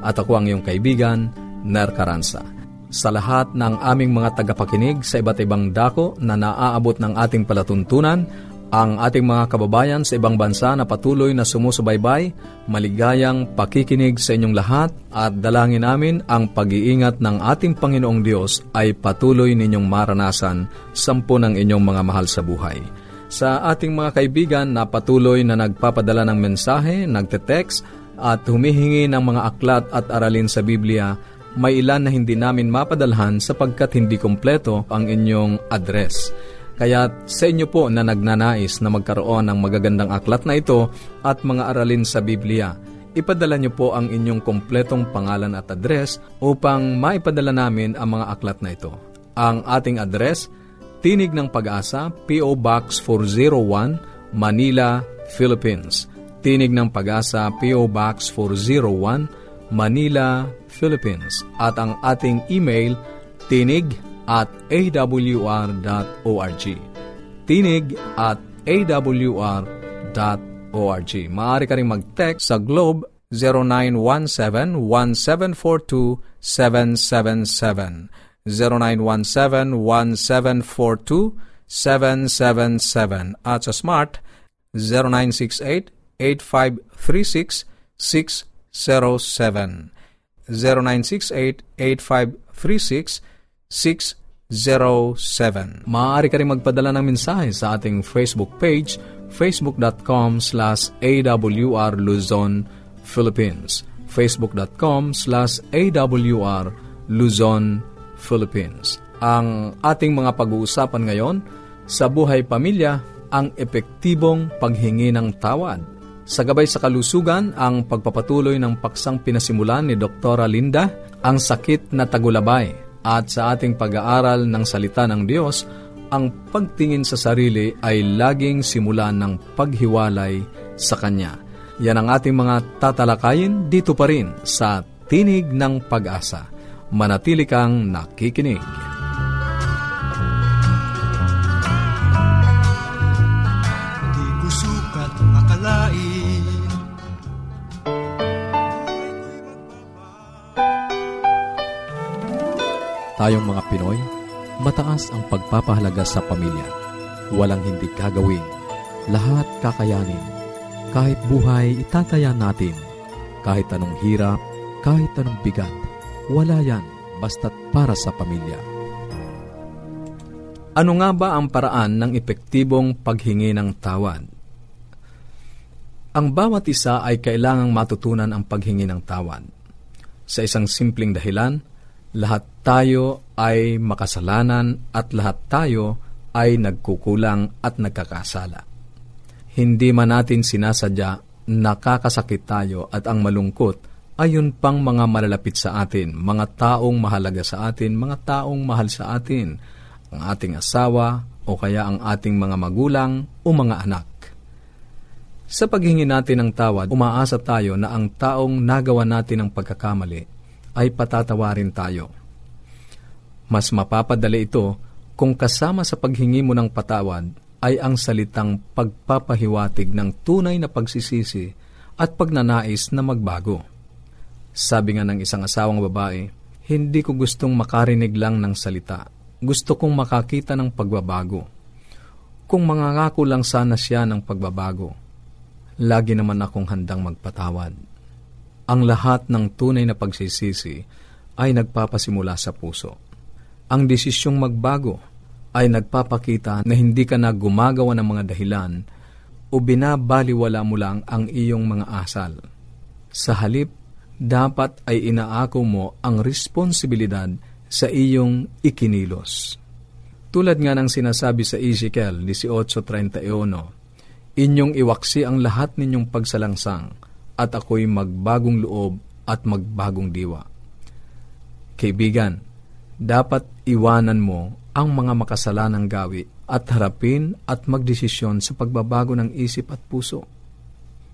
At ako ang iyong kaibigan, Ner Caranza. Sa lahat ng aming mga tagapakinig sa iba't ibang dako na naaabot ng ating palatuntunan, ang ating mga kababayan sa ibang bansa na patuloy na sumusubaybay, maligayang pakikinig sa inyong lahat at dalangin namin ang pag-iingat ng ating Panginoong Diyos ay patuloy ninyong maranasan sampu ng inyong mga mahal sa buhay sa ating mga kaibigan na patuloy na nagpapadala ng mensahe, nagte-text at humihingi ng mga aklat at aralin sa Biblia, may ilan na hindi namin mapadalhan sapagkat hindi kompleto ang inyong address. Kaya sa inyo po na nagnanais na magkaroon ng magagandang aklat na ito at mga aralin sa Biblia, ipadala niyo po ang inyong kompletong pangalan at address upang maipadala namin ang mga aklat na ito. Ang ating address, Tinig ng Pag-asa, P.O. Box 401, Manila, Philippines. Tinig ng Pag-asa, P.O. Box 401, Manila, Philippines. At ang ating email, tinig at awr.org. Tinig at awr.org. Maaari ka rin mag-text sa Globe 0917-1742-777. 0917-1742-777 at sa Smart 0968-8536-607 0968-8536-607 Maaari ka rin magpadala ng mensahe sa ating Facebook page facebook.com slash awr Luzon, Philippines facebook.com slash awr Luzon, Philippines. Ang ating mga pag-uusapan ngayon, sa buhay pamilya, ang epektibong paghingi ng tawad. Sa gabay sa kalusugan, ang pagpapatuloy ng paksang pinasimulan ni Dr. Linda, ang sakit na tagulabay, at sa ating pag-aaral ng salita ng Diyos, ang pagtingin sa sarili ay laging simulan ng paghiwalay sa Kanya. Yan ang ating mga tatalakayin dito pa rin sa Tinig ng Pag-asa manatili kang nakikinig. Tayong mga Pinoy, mataas ang pagpapahalaga sa pamilya. Walang hindi gagawin. Lahat kakayanin. Kahit buhay, itataya natin. Kahit anong hirap, kahit anong bigat wala yan basta't para sa pamilya. Ano nga ba ang paraan ng epektibong paghingi ng tawad? Ang bawat isa ay kailangang matutunan ang paghingi ng tawad. Sa isang simpleng dahilan, lahat tayo ay makasalanan at lahat tayo ay nagkukulang at nagkakasala. Hindi man natin sinasadya, nakakasakit tayo at ang malungkot ayon pang mga malalapit sa atin, mga taong mahalaga sa atin, mga taong mahal sa atin, ang ating asawa o kaya ang ating mga magulang o mga anak. Sa paghingi natin ng tawad, umaasa tayo na ang taong nagawa natin ng pagkakamali ay patatawarin tayo. Mas mapapadali ito kung kasama sa paghingi mo ng patawad ay ang salitang pagpapahiwatig ng tunay na pagsisisi at pagnanais na magbago. Sabi nga ng isang asawang babae, hindi ko gustong makarinig lang ng salita. Gusto kong makakita ng pagbabago. Kung mangangako lang sana siya ng pagbabago, lagi naman akong handang magpatawad. Ang lahat ng tunay na pagsisisi ay nagpapasimula sa puso. Ang desisyong magbago ay nagpapakita na hindi ka na gumagawa ng mga dahilan o binabaliwala mo lang ang iyong mga asal. Sa halip dapat ay inaako mo ang responsibilidad sa iyong ikinilos. Tulad nga ng sinasabi sa Ezekiel 18.31, Inyong iwaksi ang lahat ninyong pagsalangsang, at ako'y magbagong loob at magbagong diwa. Kaibigan, dapat iwanan mo ang mga makasalanang gawi at harapin at magdesisyon sa pagbabago ng isip at puso.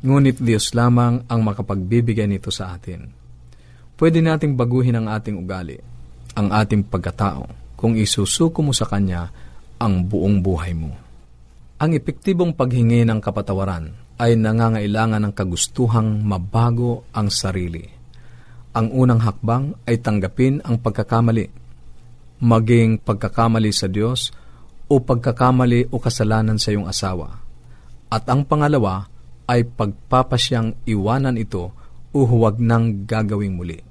Ngunit Diyos lamang ang makapagbibigay nito sa atin. Pwede nating baguhin ang ating ugali, ang ating pagkatao, kung isusuko mo sa Kanya ang buong buhay mo. Ang epektibong paghingi ng kapatawaran ay nangangailangan ng kagustuhang mabago ang sarili. Ang unang hakbang ay tanggapin ang pagkakamali, maging pagkakamali sa Diyos o pagkakamali o kasalanan sa iyong asawa. At ang pangalawa ay pagpapasyang iwanan ito o huwag nang gagawing muli.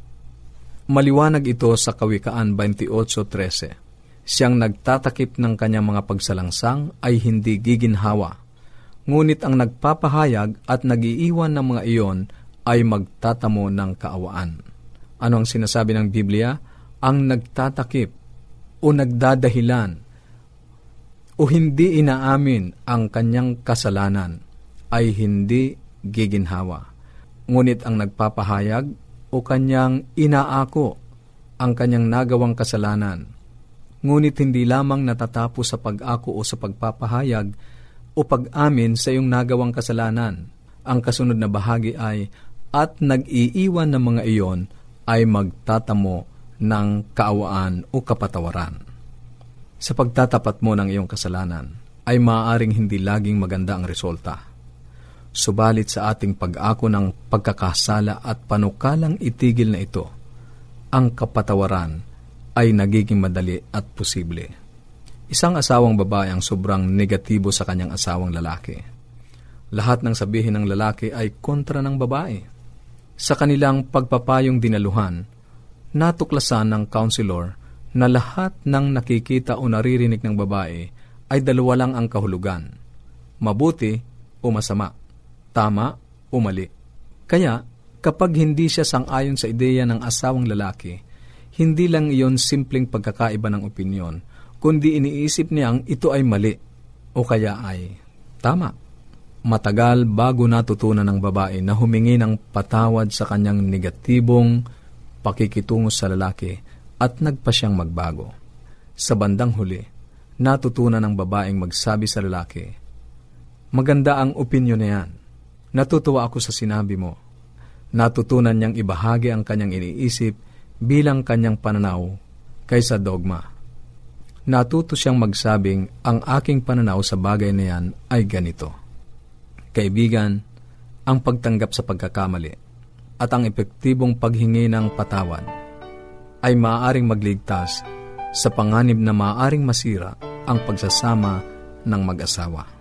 Maliwanag ito sa Kawikaan 28.13. Siyang nagtatakip ng kanyang mga pagsalangsang ay hindi giginhawa. Ngunit ang nagpapahayag at nagiiwan ng mga iyon ay magtatamo ng kaawaan. Ano ang sinasabi ng Biblia? Ang nagtatakip o nagdadahilan o hindi inaamin ang kanyang kasalanan ay hindi giginhawa. Ngunit ang nagpapahayag o kanyang inaako ang kanyang nagawang kasalanan. Ngunit hindi lamang natatapos sa pag-ako o sa pagpapahayag o pag-amin sa iyong nagawang kasalanan. Ang kasunod na bahagi ay at nag-iiwan ng mga iyon ay magtatamo ng kaawaan o kapatawaran sa pagtatapat mo ng iyong kasalanan ay maaaring hindi laging maganda ang resulta. Subalit sa ating pag-ako ng pagkakasala at panukalang itigil na ito, ang kapatawaran ay nagiging madali at posible. Isang asawang babae ang sobrang negatibo sa kanyang asawang lalaki. Lahat ng sabihin ng lalaki ay kontra ng babae. Sa kanilang pagpapayong dinaluhan, natuklasan ng counselor na lahat ng nakikita o naririnig ng babae ay dalawa lang ang kahulugan, mabuti o masama, tama o mali. Kaya, kapag hindi siya sangayon sa ideya ng asawang lalaki, hindi lang iyon simpleng pagkakaiba ng opinyon, kundi iniisip niyang ito ay mali o kaya ay tama. Matagal bago natutunan ng babae na humingi ng patawad sa kanyang negatibong pakikitungo sa lalaki at nagpa siyang magbago. Sa bandang huli, natutunan ng babaeng magsabi sa lalaki, Maganda ang opinyon na yan. Natutuwa ako sa sinabi mo. Natutunan niyang ibahagi ang kanyang iniisip bilang kanyang pananaw kaysa dogma. Natuto siyang magsabing ang aking pananaw sa bagay na yan ay ganito. Kaibigan, ang pagtanggap sa pagkakamali at ang epektibong paghingi ng patawad ay maaaring magligtas sa panganib na maaaring masira ang pagsasama ng mag-asawa.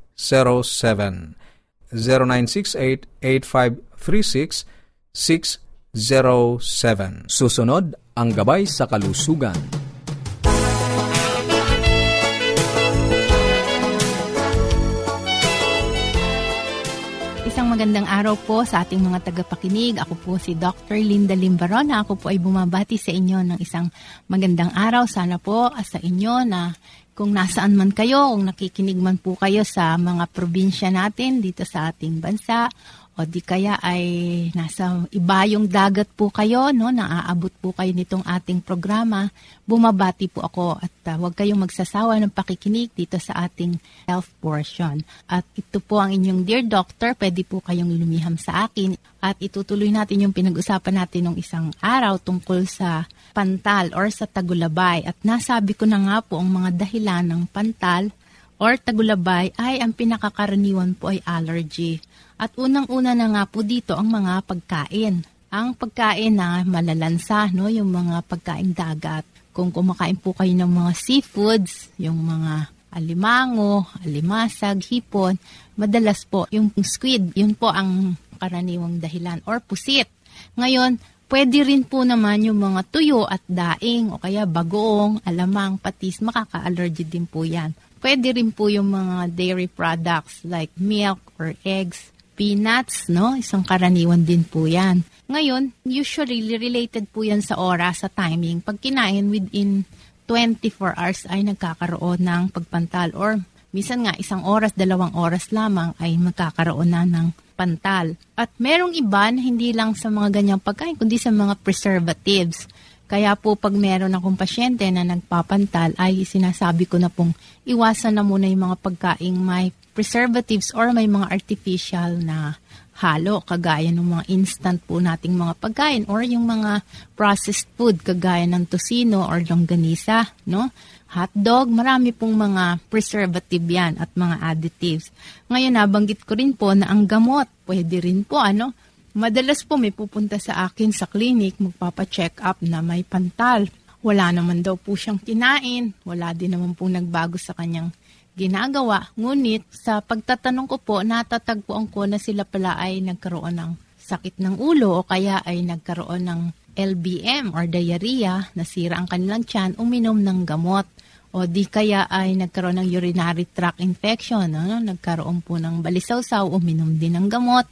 0968-8536-607. 0968-8536-607. Susunod, ang gabay sa kalusugan. Isang magandang araw po sa ating mga tagapakinig. Ako po si Dr. Linda Limbaron ako po ay bumabati sa inyo ng isang magandang araw. Sana po sa inyo na kung nasaan man kayo, kung nakikinig man po kayo sa mga probinsya natin dito sa ating bansa o di kaya ay nasa ibayong dagat po kayo, no, naaabot po kayo nitong ating programa, bumabati po ako at uh, huwag kayong magsasawa ng pakikinig dito sa ating health portion. At ito po ang inyong dear doctor, pwede po kayong lumiham sa akin at itutuloy natin yung pinag-usapan natin ng isang araw tungkol sa pantal or sa tagulabay. At nasabi ko na nga po ang mga dahilan ng pantal or tagulabay ay ang pinakakaraniwan po ay allergy. At unang-una na nga po dito ang mga pagkain. Ang pagkain na malalansa, no, yung mga pagkain dagat. Kung kumakain po kayo ng mga seafoods, yung mga alimango, alimasag, hipon, madalas po yung squid, yun po ang karaniwang dahilan or pusit. Ngayon, pwede rin po naman yung mga tuyo at daing o kaya bagoong, alamang, patis, makaka-allergy din po yan. Pwede rin po yung mga dairy products like milk or eggs, peanuts, no? Isang karaniwan din po yan. Ngayon, usually related po yan sa oras, sa timing. Pag kinain within 24 hours ay nagkakaroon ng pagpantal or minsan nga isang oras, dalawang oras lamang ay magkakaroon na ng pantal. At merong iba na hindi lang sa mga ganyang pagkain, kundi sa mga preservatives. Kaya po pag meron akong pasyente na nagpapantal ay sinasabi ko na pong iwasan na muna yung mga pagkaing may preservatives or may mga artificial na halo kagaya ng mga instant po nating mga pagkain or yung mga processed food kagaya ng tosino or longganisa, no? Hotdog, marami pong mga preservative yan at mga additives. Ngayon, nabanggit ko rin po na ang gamot, pwede rin po, ano? Madalas po may pupunta sa akin sa clinic, magpapa-check up na may pantal. Wala naman daw po siyang kinain, wala din naman pong nagbago sa kanyang ginagawa. Ngunit sa pagtatanong ko po, natatagpuan ko na sila pala ay nagkaroon ng sakit ng ulo o kaya ay nagkaroon ng LBM or diarrhea, nasira ang kanilang tiyan, uminom ng gamot. O di kaya ay nagkaroon ng urinary tract infection, ano? nagkaroon po ng balisawsaw, uminom din ng gamot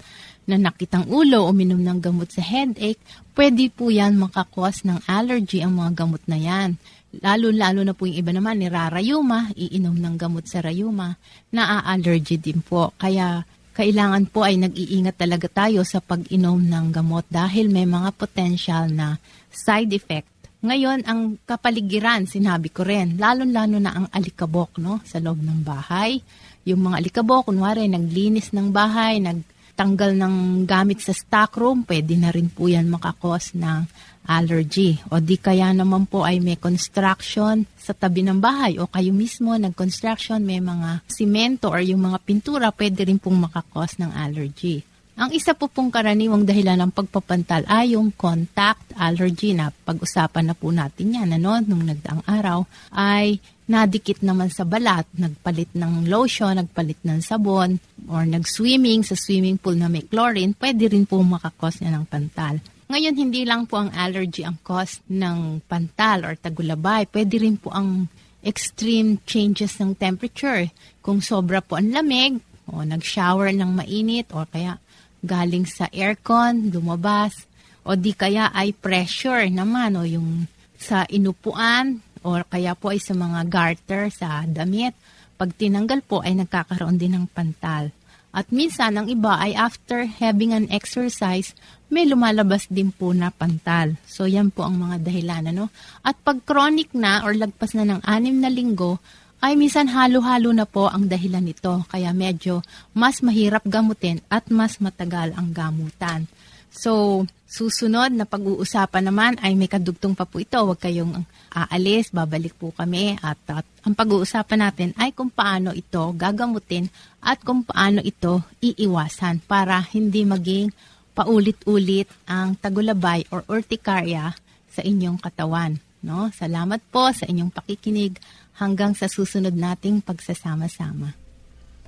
nanakit ang ulo, uminom ng gamot sa headache, pwede po yan makakos ng allergy ang mga gamot na yan. Lalo-lalo na po yung iba naman, nirarayuma, iinom ng gamot sa rayuma, naa-allergy din po. Kaya kailangan po ay nag-iingat talaga tayo sa pag-inom ng gamot dahil may mga potential na side effect. Ngayon, ang kapaligiran, sinabi ko rin, lalo-lalo na ang alikabok no, sa loob ng bahay. Yung mga alikabok, kunwari, naglinis ng bahay, nag tanggal ng gamit sa stockroom, pwede na rin po yan makakos ng allergy. O di kaya naman po ay may construction sa tabi ng bahay o kayo mismo nag-construction, may mga simento or yung mga pintura, pwede rin pong makakos ng allergy. Ang isa po pong karaniwang dahilan ng pagpapantal ay yung contact allergy na pag-usapan na po natin yan ano, nung nagdaang araw ay nadikit naman sa balat, nagpalit ng lotion, nagpalit ng sabon, or nag-swimming sa swimming pool na may chlorine, pwede rin po makakos niya ng pantal. Ngayon, hindi lang po ang allergy ang cause ng pantal or tagulabay. Pwede rin po ang extreme changes ng temperature. Kung sobra po ang lamig, o nag-shower ng mainit, o kaya galing sa aircon, lumabas, o di kaya ay pressure naman o yung sa inupuan o kaya po ay sa mga garter sa damit. Pag tinanggal po ay nagkakaroon din ng pantal. At minsan ang iba ay after having an exercise, may lumalabas din po na pantal. So yan po ang mga dahilan. Ano? At pag chronic na or lagpas na ng anim na linggo, ay minsan halo-halo na po ang dahilan nito. Kaya medyo mas mahirap gamutin at mas matagal ang gamutan. So, susunod na pag-uusapan naman ay may kadugtong pa po ito. Huwag kayong aalis, babalik po kami. At, at ang pag-uusapan natin ay kung paano ito gagamutin at kung paano ito iiwasan para hindi maging paulit-ulit ang tagulabay or urticaria sa inyong katawan. No? Salamat po sa inyong pakikinig hanggang sa susunod nating pagsasama-sama.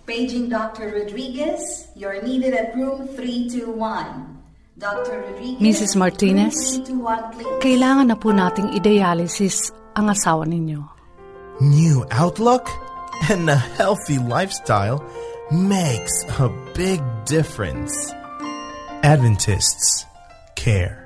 Paging Dr. Rodriguez, you're needed at room 321. Dr. Rodriguez, Mrs. Martinez, room 321, please. kailangan na po nating i-dialysis ang asawa ninyo. New outlook and a healthy lifestyle makes a big difference. Adventists care.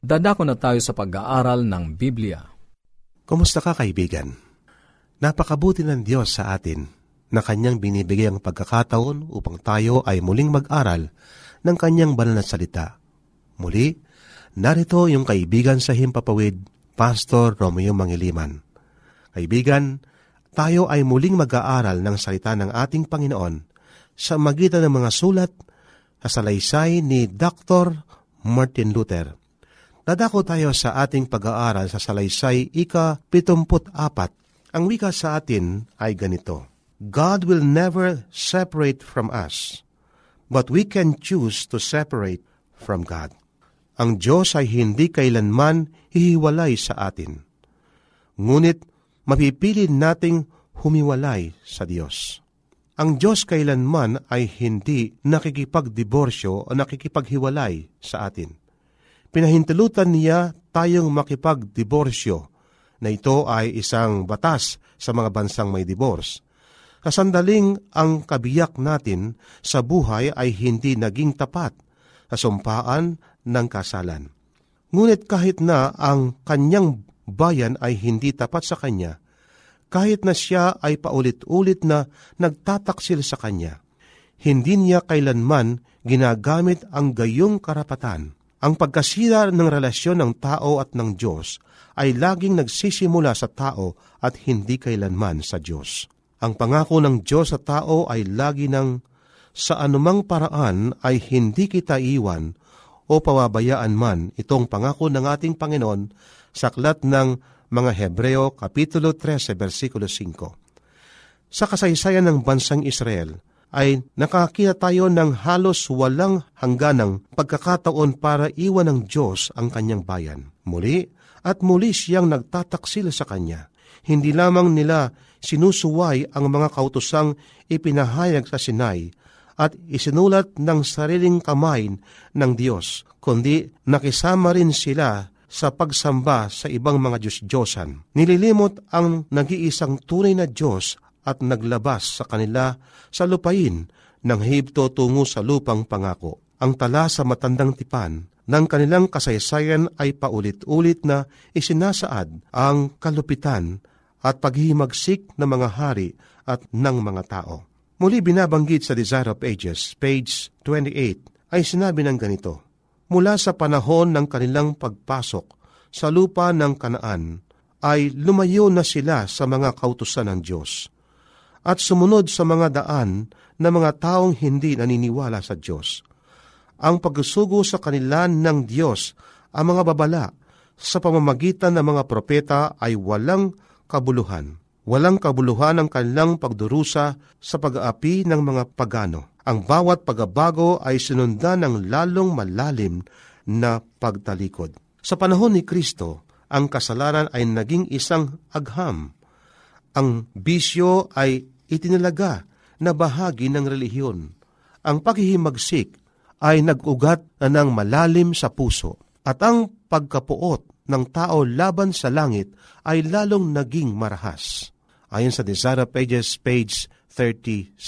Dadako na tayo sa pag-aaral ng Biblia. Kumusta ka kaibigan? Napakabuti ng Diyos sa atin na Kanyang binibigay ang pagkakataon upang tayo ay muling mag-aral ng Kanyang banal na salita. Muli, narito yung kaibigan sa Himpapawid, Pastor Romeo Mangiliman. Kaibigan, tayo ay muling mag-aaral ng salita ng ating Panginoon sa magitan ng mga sulat sa salaysay ni Dr. Martin Luther. Dadako tayo sa ating pag-aaral sa Salaysay ika-74. Ang wika sa atin ay ganito, God will never separate from us, but we can choose to separate from God. Ang Diyos ay hindi kailanman hihiwalay sa atin. Ngunit mapipili nating humiwalay sa Diyos. Ang Diyos kailanman ay hindi nakikipagdiborsyo o nakikipaghiwalay sa atin pinahintulutan niya tayong makipagdiborsyo na ito ay isang batas sa mga bansang may divorce. Kasandaling ang kabiyak natin sa buhay ay hindi naging tapat sa sumpaan ng kasalan. Ngunit kahit na ang kanyang bayan ay hindi tapat sa kanya, kahit na siya ay paulit-ulit na nagtataksil sa kanya, hindi niya kailanman ginagamit ang gayong karapatan ang pagkasira ng relasyon ng tao at ng Diyos ay laging nagsisimula sa tao at hindi kailanman sa Diyos. Ang pangako ng Diyos sa tao ay lagi ng sa anumang paraan ay hindi kita iwan o pawabayaan man itong pangako ng ating Panginoon sa aklat ng mga Hebreo Kapitulo 13, versikulo 5. Sa kasaysayan ng bansang Israel, ay nakakita tayo ng halos walang hangganang pagkakataon para iwan ng Diyos ang kanyang bayan. Muli at muli siyang nagtataksil sa kanya. Hindi lamang nila sinusuway ang mga kautusang ipinahayag sa Sinai at isinulat ng sariling kamay ng Diyos, kundi nakisama rin sila sa pagsamba sa ibang mga Diyos-Diyosan. Nililimot ang nag-iisang tunay na Diyos at naglabas sa kanila sa lupain ng Hibto tungo sa lupang pangako. Ang tala sa matandang tipan ng kanilang kasaysayan ay paulit-ulit na isinasaad ang kalupitan at paghihimagsik ng mga hari at ng mga tao. Muli binabanggit sa Desire of Ages, page 28, ay sinabi ng ganito, Mula sa panahon ng kanilang pagpasok sa lupa ng kanaan, ay lumayo na sila sa mga kautusan ng Diyos at sumunod sa mga daan na mga taong hindi naniniwala sa Diyos. Ang pagsugo sa kanila ng Diyos, ang mga babala, sa pamamagitan ng mga propeta ay walang kabuluhan. Walang kabuluhan ang kanilang pagdurusa sa pag-aapi ng mga pagano. Ang bawat pagabago ay sinundan ng lalong malalim na pagtalikod. Sa panahon ni Kristo, ang kasalanan ay naging isang agham ang bisyo ay itinalaga na bahagi ng relihiyon. Ang paghihimagsik ay nag-ugat na ng malalim sa puso at ang pagkapuot ng tao laban sa langit ay lalong naging marahas. Ayon sa Desara Pages, page 37.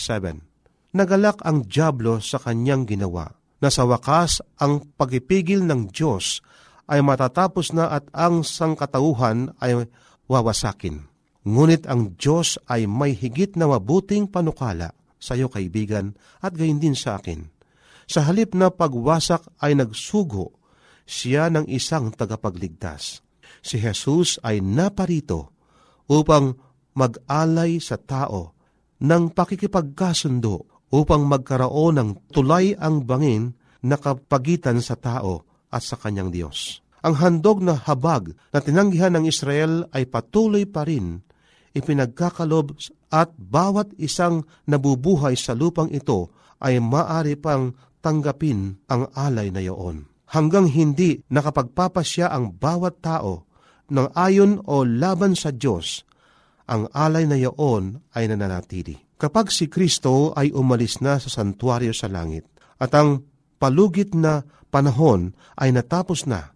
Nagalak ang Diablo sa kanyang ginawa, na sa wakas ang pagipigil ng Diyos ay matatapos na at ang sangkatauhan ay wawasakin. Ngunit ang Diyos ay may higit na mabuting panukala sa iyo kaibigan at gayon din sa akin. Sa halip na pagwasak ay nagsugo siya ng isang tagapagligtas. Si Jesus ay naparito upang mag-alay sa tao ng pakikipagkasundo upang magkaroon ng tulay ang bangin na kapagitan sa tao at sa kanyang Diyos. Ang handog na habag na tinanggihan ng Israel ay patuloy pa rin ipinagkakalob at bawat isang nabubuhay sa lupang ito ay maari pang tanggapin ang alay na iyon. Hanggang hindi nakapagpapasya ang bawat tao ng ayon o laban sa Diyos, ang alay na iyon ay nananatili. Kapag si Kristo ay umalis na sa santuaryo sa langit at ang palugit na panahon ay natapos na,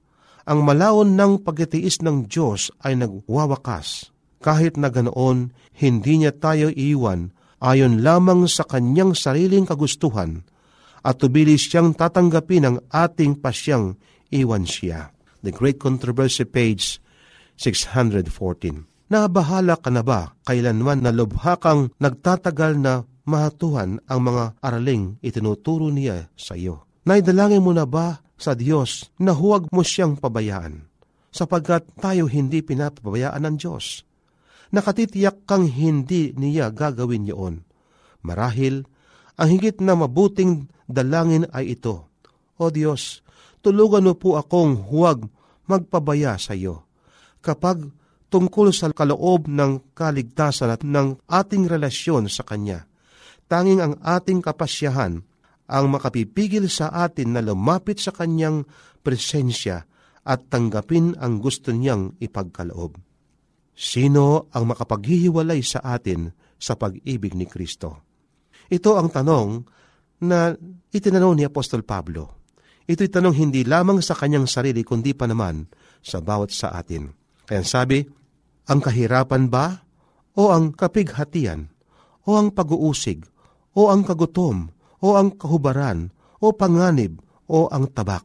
ang malaon ng pagkatiis ng Diyos ay nagwawakas. Kahit na ganoon, hindi niya tayo iiwan ayon lamang sa kanyang sariling kagustuhan at tubilis siyang tatanggapin ang ating pasyang iwan siya. The Great Controversy, page 614. Nabahala ka na ba kailanman na lubha kang nagtatagal na mahatuhan ang mga araling itinuturo niya sa iyo? Naidalangin mo na ba sa Diyos na huwag mo siyang pabayaan? Sapagkat tayo hindi pinapabayaan ng Diyos. Nakatitiyak kang hindi niya gagawin yun. Marahil, ang higit na mabuting dalangin ay ito, O Diyos, tulugan mo po akong huwag magpabaya sa iyo. Kapag tungkol sa kaloob ng kaligtasan at ng ating relasyon sa Kanya. Tanging ang ating kapasyahan ang makapipigil sa atin na lumapit sa Kanyang presensya at tanggapin ang gusto niyang ipagkaloob. Sino ang makapaghihiwalay sa atin sa pag-ibig ni Kristo? Ito ang tanong na itinanong ni Apostol Pablo. Ito'y tanong hindi lamang sa kanyang sarili kundi pa naman sa bawat sa atin. Kaya sabi, ang kahirapan ba o ang kapighatian o ang pag-uusig o ang kagutom o ang kahubaran o panganib o ang tabak?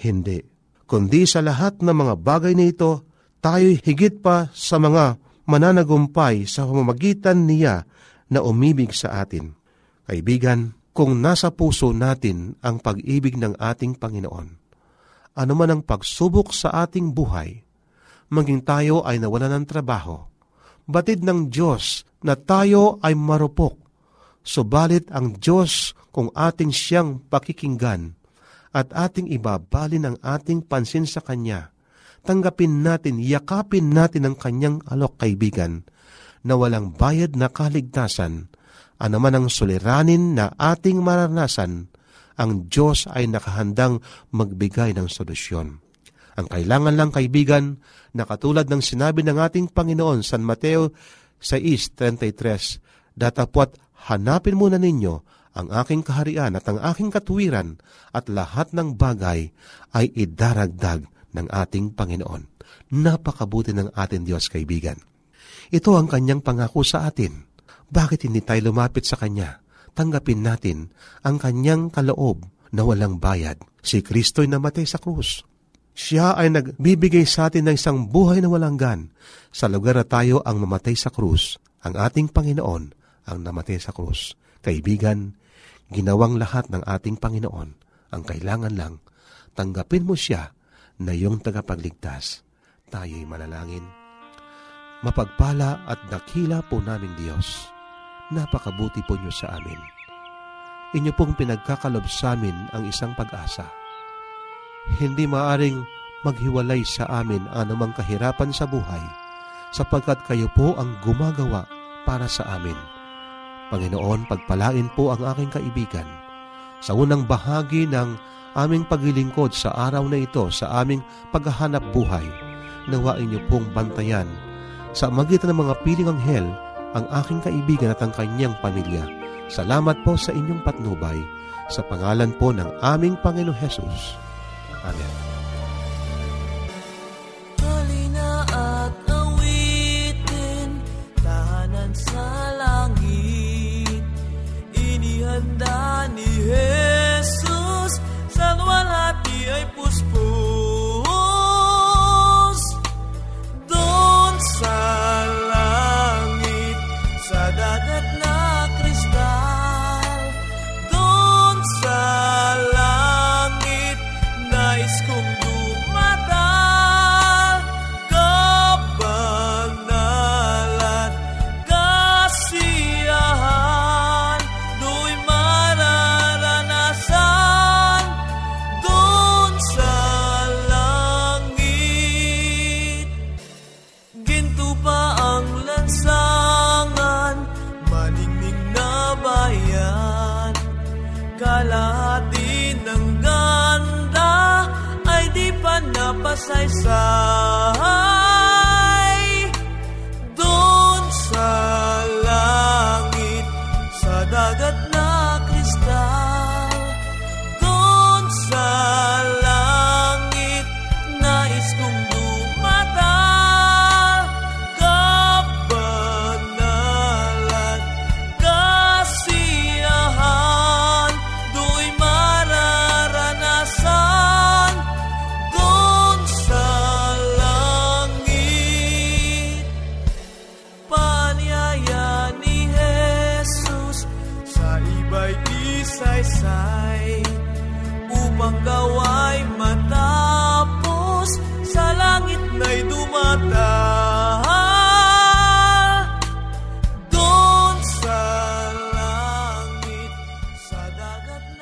Hindi. Kundi sa lahat ng mga bagay na ito, tayo'y higit pa sa mga mananagumpay sa pamamagitan niya na umibig sa atin. Kaibigan, kung nasa puso natin ang pag-ibig ng ating Panginoon, ano man ang pagsubok sa ating buhay, maging tayo ay nawala ng trabaho. Batid ng Diyos na tayo ay marupok. Subalit ang Diyos kung ating siyang pakikinggan at ating ibabalin ang ating pansin sa Kanya, tanggapin natin, yakapin natin ang Kanyang alok kaibigan na walang bayad na kaligtasan, anuman ang suliranin na ating maranasan, ang Diyos ay nakahandang magbigay ng solusyon. Ang kailangan lang kaibigan na katulad ng sinabi ng ating Panginoon San Mateo 6.33, Datapwat hanapin muna ninyo ang aking kaharian at ang aking katuwiran at lahat ng bagay ay idaragdag ng ating Panginoon. Napakabuti ng ating Diyos kaibigan. Ito ang kanyang pangako sa atin. Bakit hindi tayo lumapit sa Kanya? Tanggapin natin ang kanyang kaloob na walang bayad. Si Kristo'y namatay sa krus siya ay nagbibigay sa atin ng isang buhay na walang gan. Sa lugar na tayo ang mamatay sa krus, ang ating Panginoon ang namatay sa krus. Kaibigan, ginawang lahat ng ating Panginoon. Ang kailangan lang, tanggapin mo siya na iyong tagapagligtas. Tayo'y manalangin. Mapagpala at dakila po naming Diyos. Napakabuti po niyo sa amin. Inyo pong pinagkakalob sa amin ang isang pag-asa hindi maaring maghiwalay sa amin anumang kahirapan sa buhay, sapagkat kayo po ang gumagawa para sa amin. Panginoon, pagpalain po ang aking kaibigan sa unang bahagi ng aming paglilingkod sa araw na ito sa aming paghahanap buhay. Nawain niyo pong bantayan sa magitan ng mga piling anghel ang aking kaibigan at ang kanyang pamilya. Salamat po sa inyong patnubay sa pangalan po ng aming Panginoon Hesus. Amen. Halina at awitin, tahanan sa. Inihanda ni Jesus, kasaysayan